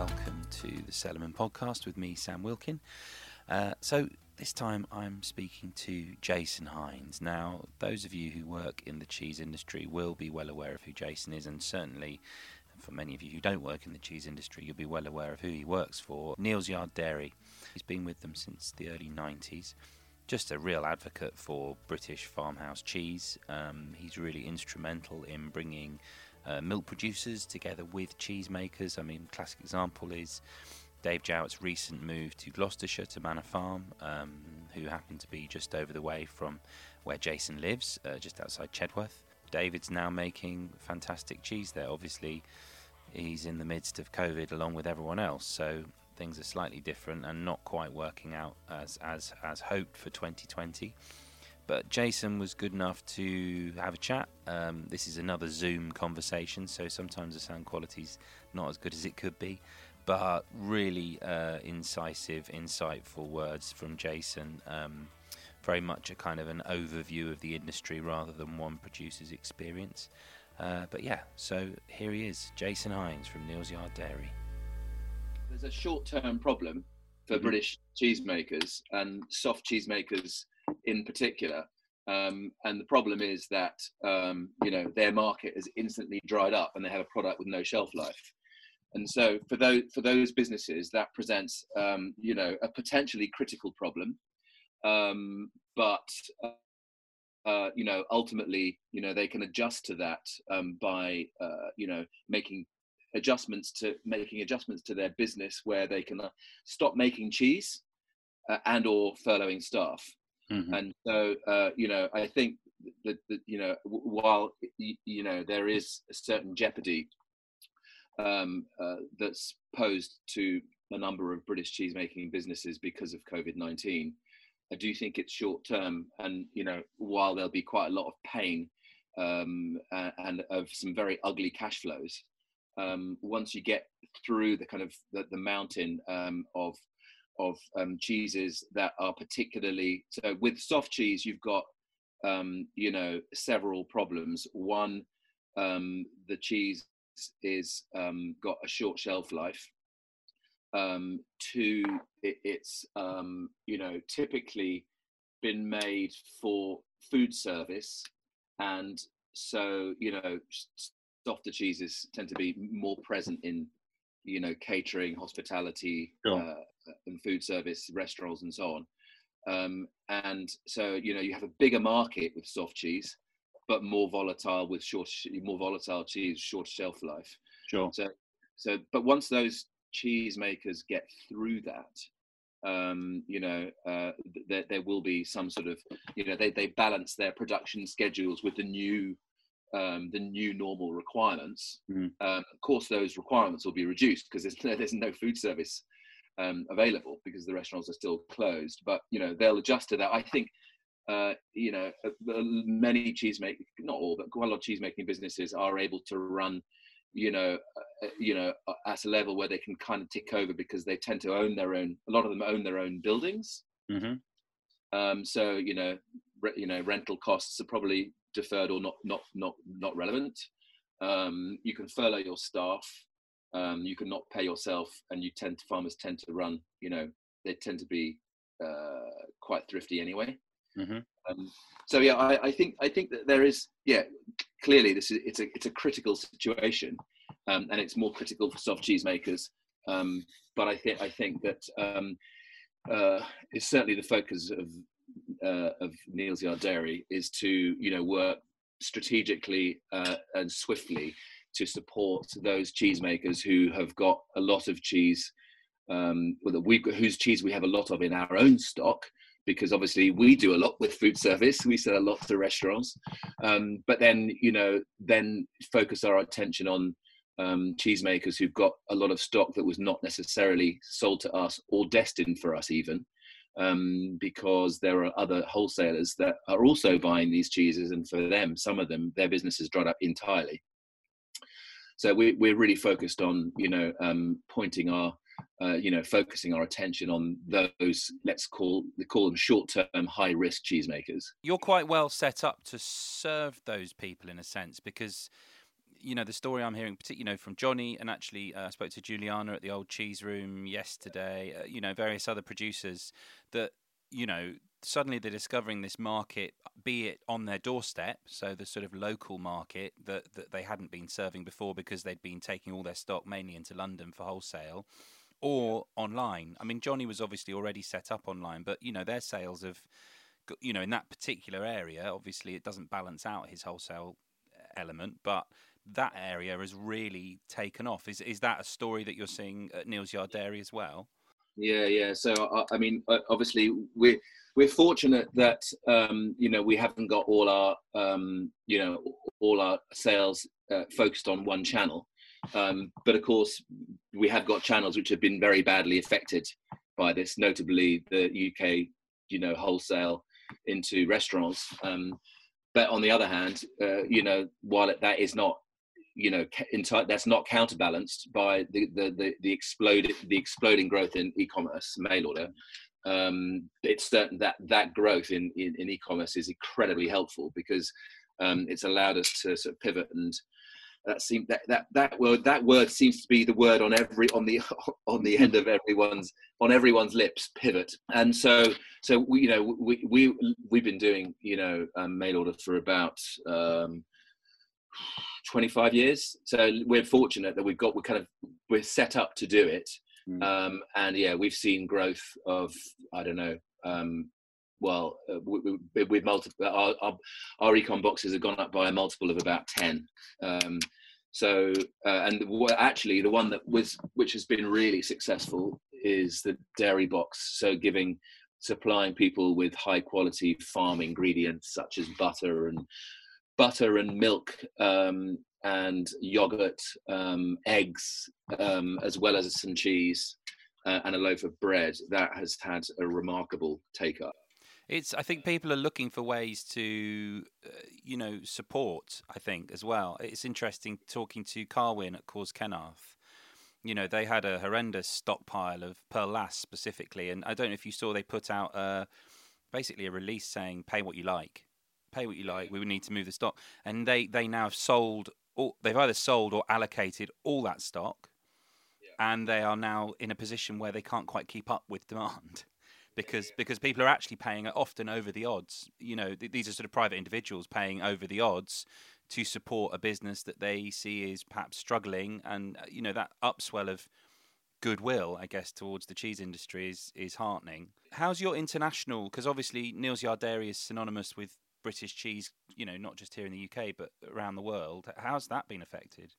welcome to the Cellarman podcast with me, Sam Wilkin. Uh, so, this time I'm speaking to Jason Hinds. Now, those of you who work in the cheese industry will be well aware of who Jason is, and certainly for many of you who don't work in the cheese industry, you'll be well aware of who he works for Neal's Yard Dairy. He's been with them since the early 90s. Just a real advocate for British farmhouse cheese. Um, he's really instrumental in bringing uh, milk producers together with cheesemakers. I mean, classic example is Dave Jowett's recent move to Gloucestershire to Manor Farm, um, who happened to be just over the way from where Jason lives, uh, just outside Chedworth. David's now making fantastic cheese there. Obviously, he's in the midst of COVID along with everyone else, so things are slightly different and not quite working out as as as hoped for 2020. But Jason was good enough to have a chat. Um, this is another Zoom conversation, so sometimes the sound quality's not as good as it could be. But really uh, incisive, insightful words from Jason. Um, very much a kind of an overview of the industry rather than one producer's experience. Uh, but yeah, so here he is, Jason Hinds from Neal's Yard Dairy. There's a short term problem for mm-hmm. British cheesemakers and soft cheesemakers in particular. Um, and the problem is that um, you know their market has instantly dried up, and they have a product with no shelf life. And so for those for those businesses, that presents um, you know a potentially critical problem. Um, but uh, you know ultimately you know they can adjust to that um, by uh, you know making adjustments to making adjustments to their business where they can uh, stop making cheese uh, and or furloughing staff Mm-hmm. And so, uh, you know, I think that, that you know, while you know there is a certain jeopardy um, uh, that's posed to a number of British cheesemaking businesses because of COVID nineteen, I do think it's short term. And you know, while there'll be quite a lot of pain um, and of some very ugly cash flows, um, once you get through the kind of the, the mountain um, of of um, cheeses that are particularly so with soft cheese you've got um, you know several problems. One um, the cheese is um, got a short shelf life. Um, two it, it's um, you know typically been made for food service and so you know softer cheeses tend to be more present in you know catering hospitality sure. uh, and food service, restaurants, and so on. Um, and so you know you have a bigger market with soft cheese, but more volatile with short, more volatile cheese, short shelf life. Sure. So, so but once those cheese makers get through that, um, you know, uh, there, there will be some sort of, you know, they, they balance their production schedules with the new, um, the new normal requirements. Mm-hmm. Um, of course, those requirements will be reduced because there's, there's no food service um, available because the restaurants are still closed. But you know they'll adjust to that. I think uh, you know uh, many cheese making, not all, but quite a lot of cheese making businesses are able to run you know uh, you know uh, at a level where they can kind of tick over because they tend to own their own a lot of them own their own buildings mm-hmm. um, so you know re- you know rental costs are probably deferred or not not not not relevant um, you can furlough your staff um, you can not pay yourself, and you tend to, farmers tend to run. You know, they tend to be uh, quite thrifty anyway. Mm-hmm. Um, so yeah, I, I, think I think that there is yeah clearly this is it's a it's a critical situation, um, and it's more critical for soft cheese makers. Um, but I think I think that um, uh, it's certainly the focus of uh, of Neal's Yard Dairy is to you know work strategically uh, and swiftly to support those cheesemakers who have got a lot of cheese, um, we've got, whose cheese we have a lot of in our own stock, because obviously we do a lot with food service. We sell a lot to restaurants, um, but then you know, then focus our attention on um, cheesemakers who've got a lot of stock that was not necessarily sold to us or destined for us even. Um, because there are other wholesalers that are also buying these cheeses, and for them, some of them, their business has dried up entirely. So we, we're really focused on, you know, um, pointing our, uh, you know, focusing our attention on those, let's call, they call them short-term high-risk cheesemakers. You're quite well set up to serve those people in a sense because you know, the story I'm hearing, particularly, you know, from Johnny, and actually, uh, I spoke to Juliana at the old cheese room yesterday. Uh, you know, various other producers that you know suddenly they're discovering this market, be it on their doorstep, so the sort of local market that that they hadn't been serving before because they'd been taking all their stock mainly into London for wholesale. Or online. I mean, Johnny was obviously already set up online, but you know their sales have, you know, in that particular area. Obviously, it doesn't balance out his wholesale element, but that area has really taken off. Is is that a story that you're seeing at Neal's Yard Dairy as well? Yeah, yeah. So I, I mean, obviously we're we're fortunate that um, you know we haven't got all our um, you know all our sales uh, focused on one channel, um, but of course we have got channels which have been very badly affected by this, notably the UK you know wholesale into restaurants. Um, but on the other hand, uh, you know, while that is not you know that's not counterbalanced by the, the the the exploded the exploding growth in e-commerce mail order. Um it's certain that that growth in in, in e-commerce is incredibly helpful because um it's allowed us to sort of pivot and that seems that, that that word that word seems to be the word on every on the on the end of everyone's on everyone's lips pivot. And so so we you know we we we've been doing you know um, mail order for about um 25 years. So we're fortunate that we've got we're kind of we're set up to do it. Mm. Um, and yeah, we've seen growth of I don't know. Um, well, uh, with, with multiple, our, our, our econ boxes have gone up by a multiple of about 10. Um, so, uh, and actually, the one that was, which has been really successful, is the dairy box. So, giving, supplying people with high quality farm ingredients such as butter and butter and milk um, and yogurt, um, eggs, um, as well as some cheese uh, and a loaf of bread. That has had a remarkable take up. It's. I think people are looking for ways to, uh, you know, support. I think as well. It's interesting talking to Carwyn at Caws Cenarth. You know, they had a horrendous stockpile of Perl Las specifically, and I don't know if you saw they put out a, basically a release saying "pay what you like." Pay what you like. We would need to move the stock, and they they now have sold. All, they've either sold or allocated all that stock, yeah. and they are now in a position where they can't quite keep up with demand. Because, yeah, yeah. because people are actually paying often over the odds. You know, th- these are sort of private individuals paying over the odds to support a business that they see is perhaps struggling, and uh, you know that upswell of goodwill, I guess, towards the cheese industry is is heartening. How's your international? Because obviously Neal's Yard Dairy is synonymous with British cheese, you know, not just here in the UK but around the world. How's that been affected?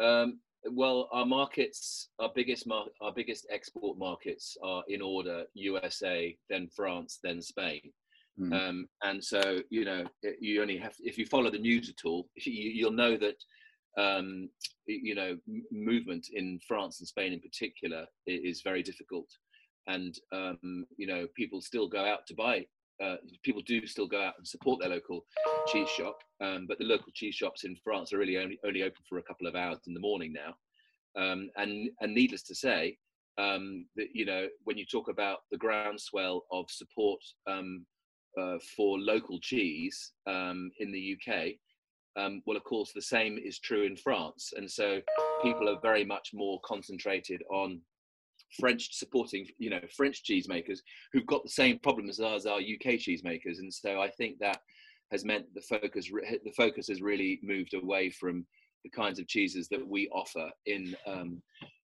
Um, well, our markets, our biggest mar- our biggest export markets are in order: USA, then France, then Spain. Mm. Um, and so, you know, you only have if you follow the news at all, you, will know that um, you know m- movement in France and Spain in particular is very difficult. And um, you know, people still go out to buy uh, people do still go out and support their local cheese shop, um, but the local cheese shops in France are really only, only open for a couple of hours in the morning now. Um, and, and needless to say, um, that you know when you talk about the groundswell of support um, uh, for local cheese um, in the UK, um, well, of course, the same is true in France, and so people are very much more concentrated on French supporting, you know, French cheesemakers who've got the same problems as our UK cheesemakers, and so I think that has meant the focus the focus has really moved away from the kinds of cheeses that we offer in um,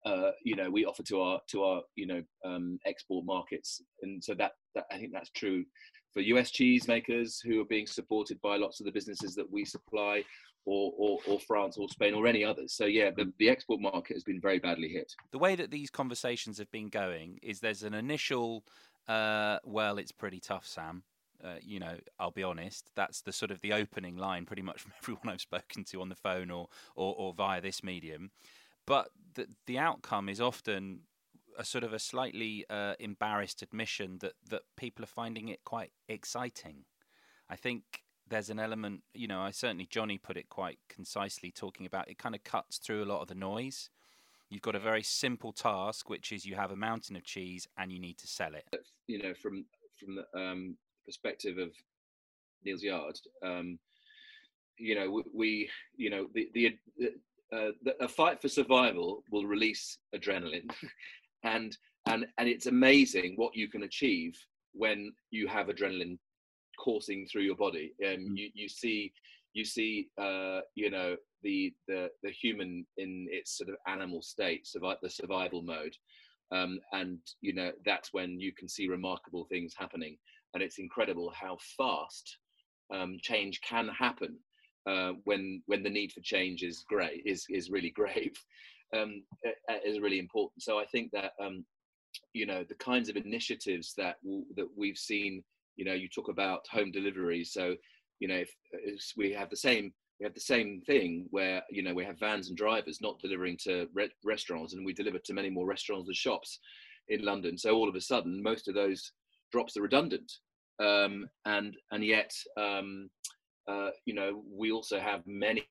uh, you know we offer to our to our you know um, export markets. And so that, that I think that's true for US cheesemakers who are being supported by lots of the businesses that we supply or, or, or, France or Spain or any others. So yeah, the, the export market has been very badly hit. The way that these conversations have been going is there's an initial, uh, well, it's pretty tough, Sam. Uh, you know, I'll be honest. That's the sort of the opening line, pretty much from everyone I've spoken to on the phone or or, or via this medium. But the the outcome is often a sort of a slightly uh, embarrassed admission that that people are finding it quite exciting. I think there's an element, you know, I certainly Johnny put it quite concisely, talking about it kind of cuts through a lot of the noise. You've got a very simple task, which is you have a mountain of cheese and you need to sell it. You know, from from the um, perspective of Neal's Yard, um, you know, we, you know, the the, uh, the a fight for survival will release adrenaline, and and and it's amazing what you can achieve when you have adrenaline coursing through your body. Um, mm. you you see you see uh, you know the the the human in its sort of animal state, survive the survival mode, um, and you know that's when you can see remarkable things happening, and it's incredible how fast um, change can happen uh, when when the need for change is great is is really grave, um, is really important. So I think that um, you know the kinds of initiatives that w- that we've seen. You know, you talk about home delivery. So you know, if, if we have the same we have the same thing where you know we have vans and drivers not delivering to re- restaurants, and we deliver to many more restaurants and shops in London. So all of a sudden, most of those drops are redundant, um, and and yet um, uh, you know we also have many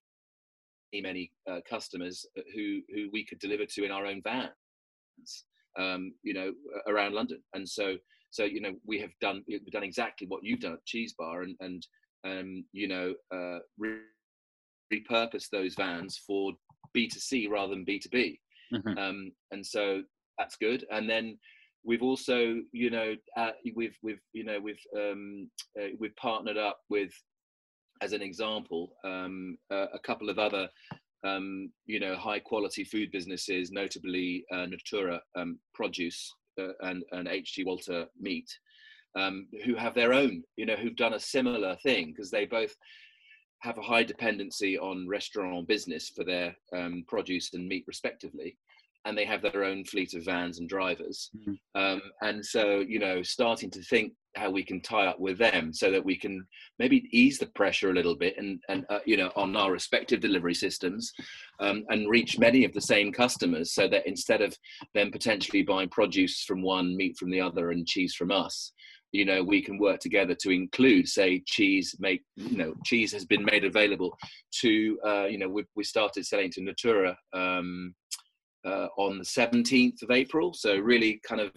many uh, customers who who we could deliver to in our own vans, um, you know, around London. And so so you know we have done we've done exactly what you've done at Cheese Bar, and and um, you know uh, re- repurpose those vans for B2C rather than B2B. Mm-hmm. Um, and so that's good. And then we've also, you know, uh, we've we've you know we've um, uh, we've partnered up with, as an example, um, uh, a couple of other. Um, you know, high quality food businesses, notably uh, Natoora um, Produce uh, and, and H.G. Walter Meat, um, who have their own, you know, who've done a similar thing because they both have a high dependency on restaurant business for their um, produce and meat respectively and they have their own fleet of vans and drivers mm-hmm. um, and so you know starting to think how we can tie up with them so that we can maybe ease the pressure a little bit and and uh, you know on our respective delivery systems um, and reach many of the same customers so that instead of them potentially buying produce from one meat from the other and cheese from us you know we can work together to include say cheese make you know cheese has been made available to uh, you know we, we started selling to Natoora um, uh, on the 17th of april. So really kind of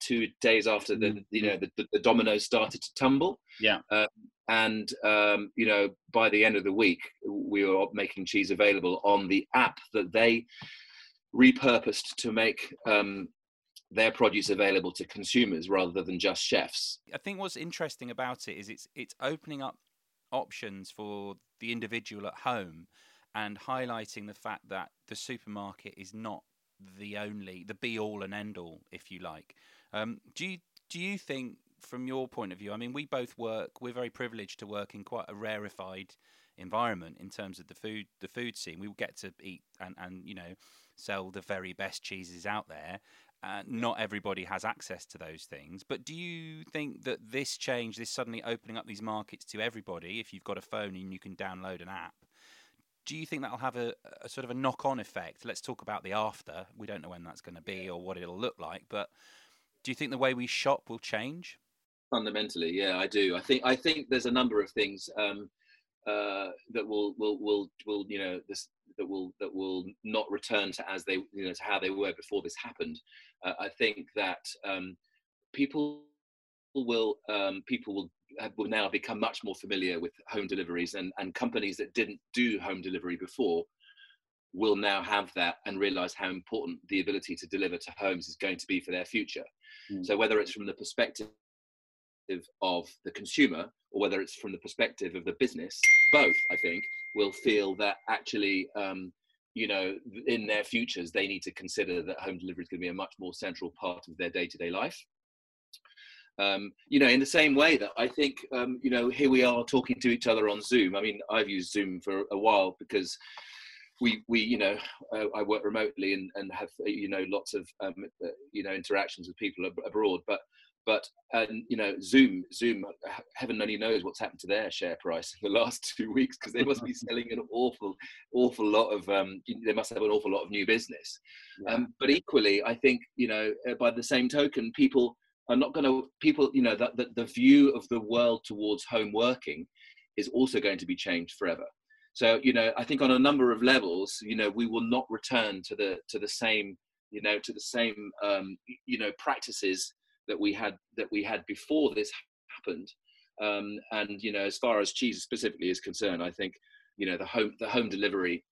two days after the you know the, the dominoes started to tumble. Yeah. Uh, and um, you know by the end of the week we were making cheese available on the app that they repurposed to make um, their produce available to consumers rather than just chefs. I think what's interesting about it is it's it's opening up options for the individual at home and highlighting the fact that the supermarket is not the only the be all and end all if you like um, do you do you think from your point of view i mean we both work we're very privileged to work in quite a rarefied environment in terms of the food the food scene we get to eat and and you know sell the very best cheeses out there uh, not everybody has access to those things. But do you think that this change, this suddenly opening up these markets to everybody, if you've got a phone and you can download an app, do you think that'll have a, a sort of a knock on effect? Let's talk about the after. We don't know when that's going to be or what it'll look like, but do you think the way we shop will change? Fundamentally, yeah, I do. I think I think there's a number of things um, uh, that will will will will you know this that will that will not return to as they you know to how they were before this happened. Uh, I think that um, people will um, people will will now become much more familiar with home deliveries and and companies that didn't do home delivery before will now have that and realize how important the ability to deliver to homes is going to be for their future. Mm. So whether it's from the perspective of the consumer or whether it's from the perspective of the business, both I think will feel that actually, um, you know, in their futures, they need to consider that home delivery is going to be a much more central part of their day to day life. Um, you know, in the same way that I think, um, you know, here we are talking to each other on Zoom. I mean, I've used Zoom for a while because we, we, you know, uh, I work remotely and, and have, you know, lots of, um, uh, you know, interactions with people ab- abroad. But but and you know zoom zoom heaven only knows what's happened to their share price in the last two weeks because they must be selling an awful awful lot of um, they must have an awful lot of new business yeah. um, but equally i think you know uh, by the same token people are not going to people you know that the, the view of the world towards home working is also going to be changed forever so you know i think on a number of levels you know we will not return to the to the same you know to the same um, you know practices that we had that we had before this happened. Um, and you know, as far as cheese specifically is concerned, I think you know the home the home delivery,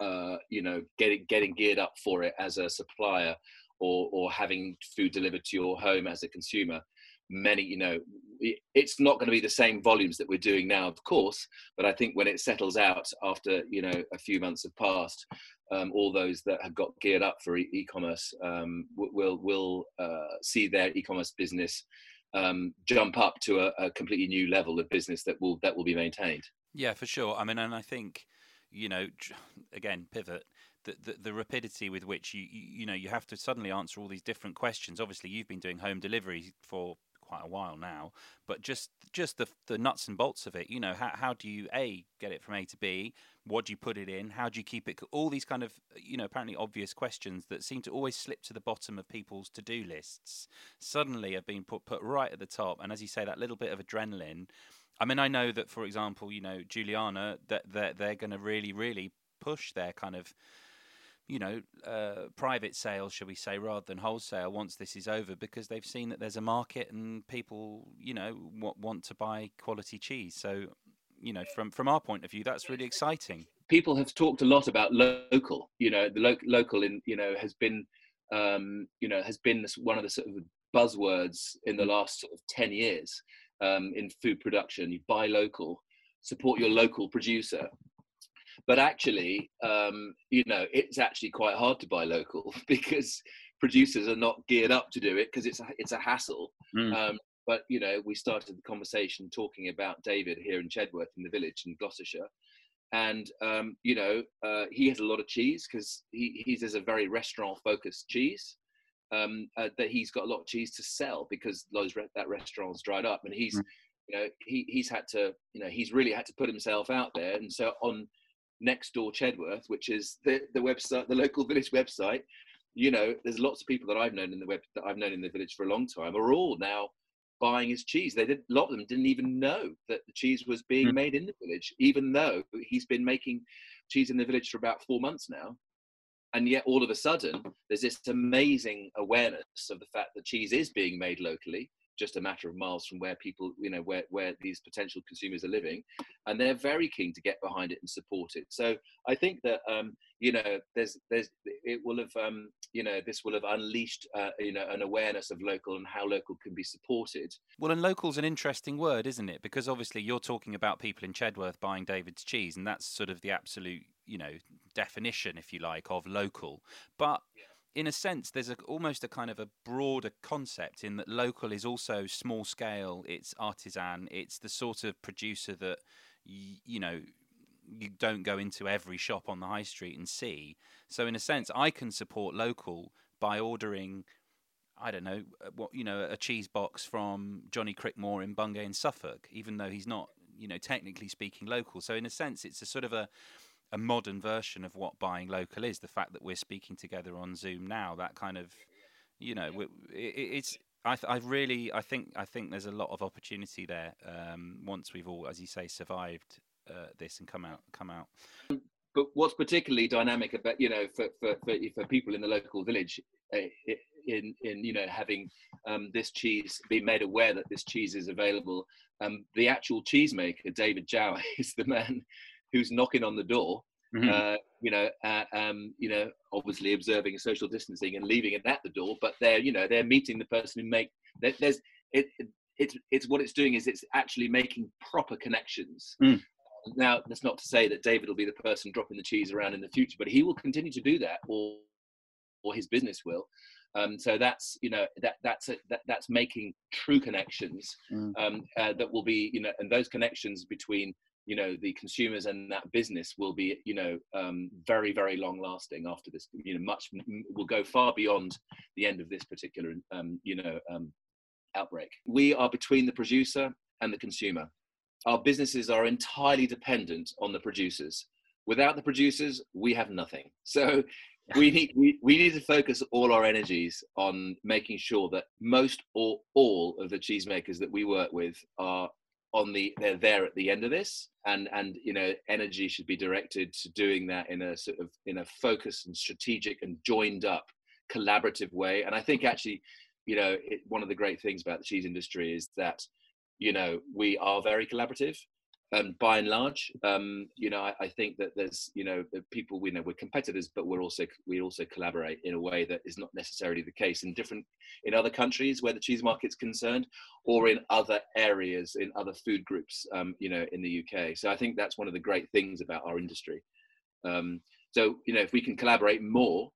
uh, you know, getting getting geared up for it as a supplier or or having food delivered to your home as a consumer many you know it's not going to be the same volumes that we're doing now of course but i think when it settles out after you know a few months have passed um, all those that have got geared up for e- commerce um, will will uh, see their e-commerce business um, jump up to a, a, completely new level of business that will that will be maintained. Yeah, for sure. I mean, and I think you know, again, pivot. The, the, the rapidity with which you, you you know you have to suddenly answer all these different questions. Obviously, you've been doing home delivery for quite a while now, but just just the the nuts and bolts of it. You know, how how do you a get it from A to B? What do you put it in? How do you keep it? All these kind of you know apparently obvious questions that seem to always slip to the bottom of people's to do lists suddenly have been put put right at the top. And as you say, that little bit of adrenaline I mean, I know that, for example, you know, Juliana, that they're, they're going to really, really push their kind of, you know, uh, private sales, shall we say, rather than wholesale once this is over, because they've seen that there's a market and people, you know, want, want to buy quality cheese. So, you know, from from our point of view, that's really exciting. People have talked a lot about local. You know, the lo- local in you know has been, um, you know, has been one of the sort of buzzwords in the last sort of ten years um, in food production. You buy local, support your local producer. But actually, um, you know, it's actually quite hard to buy local because producers are not geared up to do it because it's a, it's a hassle. Mm. Um, but you know, we started the conversation talking about David here in Chedworth in the village in Gloucestershire, and um, you know, uh, he has a lot of cheese because he he's a very restaurant focused cheese um, uh, that he's got a lot of cheese to sell because those re- that restaurant's dried up, and he's, mm. you know, he he's had to, you know, he's really had to put himself out there, and so on next door Chedworth, which is the the website, the local village website, you know, there's lots of people that I've known in the web that I've known in the village for a long time are all now buying his cheese. They did a lot of them didn't even know that the cheese was being mm. made in the village, even though he's been making cheese in the village for about four months now and yet all of a sudden there's this amazing awareness of the fact that cheese is being made locally just a matter of miles from where people you know where where these potential consumers are living and they're very keen to get behind it and support it. So i think that um you know there's there's it will have um you know this will have unleashed uh, you know an awareness of local and how local can be supported. Well and local's an interesting word isn't it? Because obviously you're talking about people in chedworth buying david's cheese and that's sort of the absolute you know definition, if you like, of local. But in a sense, there's a, almost a kind of a broader concept in that local is also small scale. It's artisan. It's the sort of producer that y- you know you don't go into every shop on the high street and see. So in a sense, I can support local by ordering. I don't know uh, what you know a cheese box from Johnny Crickmore in Bungay in Suffolk, even though he's not you know technically speaking local. So in a sense, it's a sort of a a modern version of what buying local is. The fact that we're speaking together on Zoom now, that kind of, you know, it, it's. I, I, really, I think, I think there's a lot of opportunity there. Um, once we've all, as you say, survived uh, this and come out, come out. But what's particularly dynamic about, you know, for for for, for people in the local village, uh, in in you know having um, this cheese being made aware that this cheese is available. Um, the actual cheesemaker, David Jow, is the man who's knocking on the door. Mm-hmm. Uh, you know, uh, um, you know, obviously observing social distancing and leaving it at the door, but they're, you know, they're meeting the person who make. There's it, it, it's it's what it's doing is it's actually making proper connections. Mm. Now, that's not to say that David will be the person dropping the cheese around in the future, but he will continue to do that, or or his business will. Um, so that's you know that that's a, that, that's making true connections mm. um, uh, that will be you know and those connections between you know the consumers and that business will be you know um, very very long lasting after this you know much will go far beyond the end of this particular um, you know um, outbreak. We are between the producer and the consumer. Our businesses are entirely dependent on the producers. Without the producers we have nothing. So we need we, we need to focus all our energies on making sure that most or all of the cheesemakers that we work with are on the they're there at the end of this and and you know energy should be directed to doing that in a sort of in a focused and strategic and joined up collaborative way and i think actually you know it, one of the great things about the cheese industry is that you know, we are very collaborative. Um, by and large, um, you know, I, I, think that there's, you know, people we know we're competitors, but we're also we also collaborate in a way that is not necessarily the case in different in other countries where the cheese market's concerned, or in other areas in other food groups, um, you know, in the UK. So I think that's one of the great things about our industry. Um, so you know, if we can collaborate more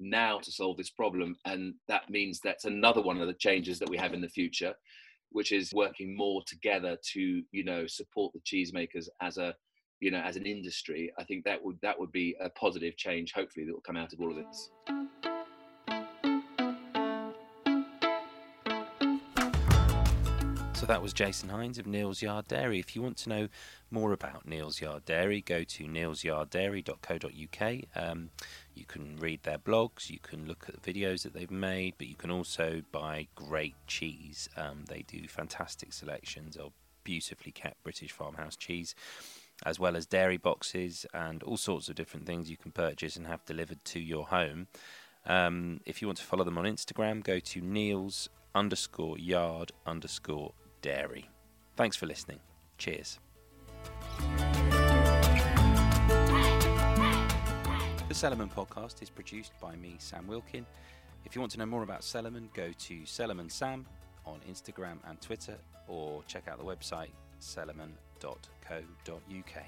now to solve this problem, and that means that's another one of the changes that we have in the future which is working more together to you know support the cheesemakers as a you know as an industry i think that would that would be a positive change hopefully that will come out of all of this So that was Jason Hinds of Neal's Yard Dairy. If you want to know more about Neal's Yard Dairy, go to nealsyarddairy.co.uk. Um, you can read their blogs, you can look at the videos that they've made, but you can also buy great cheese. Um, they do fantastic selections of beautifully kept British farmhouse cheese, as well as dairy boxes and all sorts of different things you can purchase and have delivered to your home. Um, if you want to follow them on Instagram, go to Neal's underscore yard underscore dairy. Thanks for listening. Cheers. The Cellarman podcast is produced by me, Sam Wilkin. If you want to know more about Cellarman, go to Cellarman Sam on Instagram and Twitter or check out the website cellarman.co.uk.